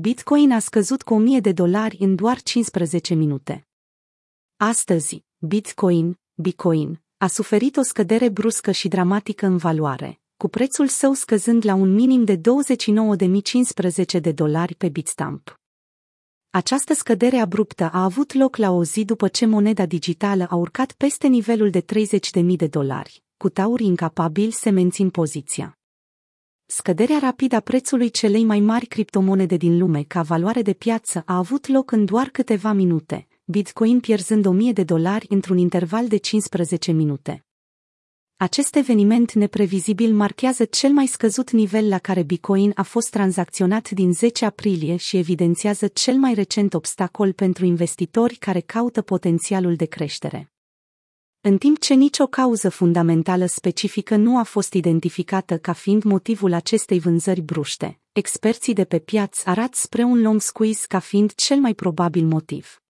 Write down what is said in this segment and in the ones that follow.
Bitcoin a scăzut cu 1000 de dolari în doar 15 minute. Astăzi, Bitcoin, Bitcoin, a suferit o scădere bruscă și dramatică în valoare, cu prețul său scăzând la un minim de 29.015 de dolari pe Bitstamp. Această scădere abruptă a avut loc la o zi după ce moneda digitală a urcat peste nivelul de 30.000 de dolari, cu taurii incapabili să mențin poziția. Scăderea rapidă a prețului celei mai mari criptomonede din lume ca valoare de piață a avut loc în doar câteva minute, Bitcoin pierzând 1000 de dolari într-un interval de 15 minute. Acest eveniment neprevizibil marchează cel mai scăzut nivel la care Bitcoin a fost tranzacționat din 10 aprilie și evidențiază cel mai recent obstacol pentru investitori care caută potențialul de creștere. În timp ce nicio cauză fundamentală specifică nu a fost identificată ca fiind motivul acestei vânzări bruște, experții de pe piață arată spre un long squeeze ca fiind cel mai probabil motiv.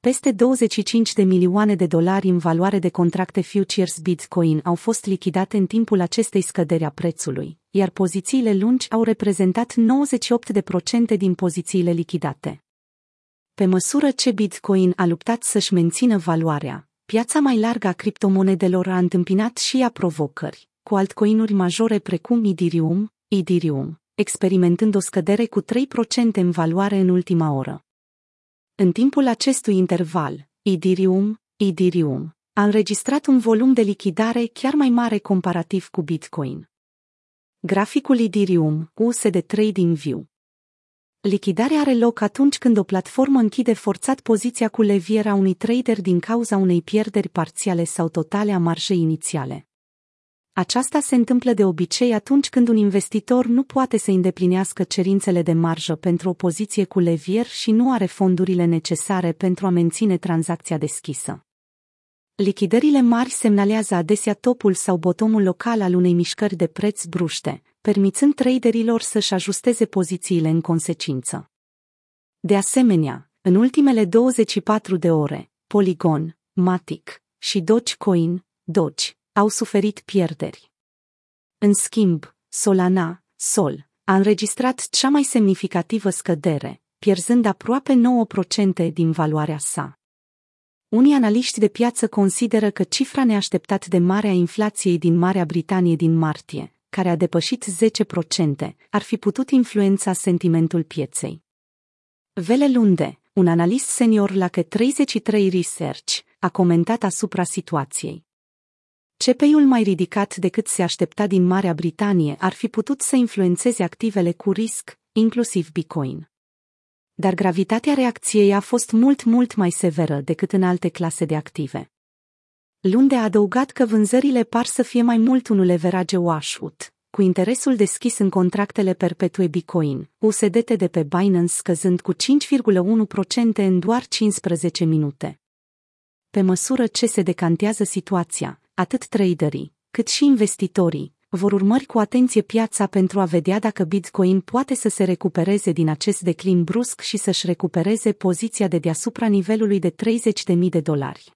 Peste 25 de milioane de dolari în valoare de contracte futures Bitcoin au fost lichidate în timpul acestei scăderi a prețului, iar pozițiile lungi au reprezentat 98% din pozițiile lichidate. Pe măsură ce Bitcoin a luptat să-și mențină valoarea, piața mai largă a criptomonedelor a întâmpinat și ea provocări, cu altcoinuri majore precum Ethereum, Ethereum, experimentând o scădere cu 3% în valoare în ultima oră. În timpul acestui interval, Ethereum, Ethereum, a înregistrat un volum de lichidare chiar mai mare comparativ cu Bitcoin. Graficul Ethereum, USD Trading View Lichidarea are loc atunci când o platformă închide forțat poziția cu leviera unui trader din cauza unei pierderi parțiale sau totale a marjei inițiale. Aceasta se întâmplă de obicei atunci când un investitor nu poate să îndeplinească cerințele de marjă pentru o poziție cu levier și nu are fondurile necesare pentru a menține tranzacția deschisă. Lichidările mari semnalează adesea topul sau botomul local al unei mișcări de preț bruște, permițând traderilor să-și ajusteze pozițiile în consecință. De asemenea, în ultimele 24 de ore, Polygon, Matic și Dogecoin, Doge, au suferit pierderi. În schimb, Solana, Sol, a înregistrat cea mai semnificativă scădere, pierzând aproape 9% din valoarea sa. Unii analiști de piață consideră că cifra neașteptat de mare a inflației din Marea Britanie din martie, care a depășit 10%, ar fi putut influența sentimentul pieței. Vele Lunde, un analist senior la K33 Research, a comentat asupra situației. CPI-ul mai ridicat decât se aștepta din Marea Britanie ar fi putut să influențeze activele cu risc, inclusiv Bitcoin. Dar gravitatea reacției a fost mult, mult mai severă decât în alte clase de active. Lunde a adăugat că vânzările par să fie mai mult un leverage washout, cu interesul deschis în contractele perpetue Bitcoin, USDT de pe Binance scăzând cu 5,1% în doar 15 minute. Pe măsură ce se decantează situația, atât traderii, cât și investitorii, vor urmări cu atenție piața pentru a vedea dacă Bitcoin poate să se recupereze din acest declin brusc și să-și recupereze poziția de deasupra nivelului de 30.000 de dolari.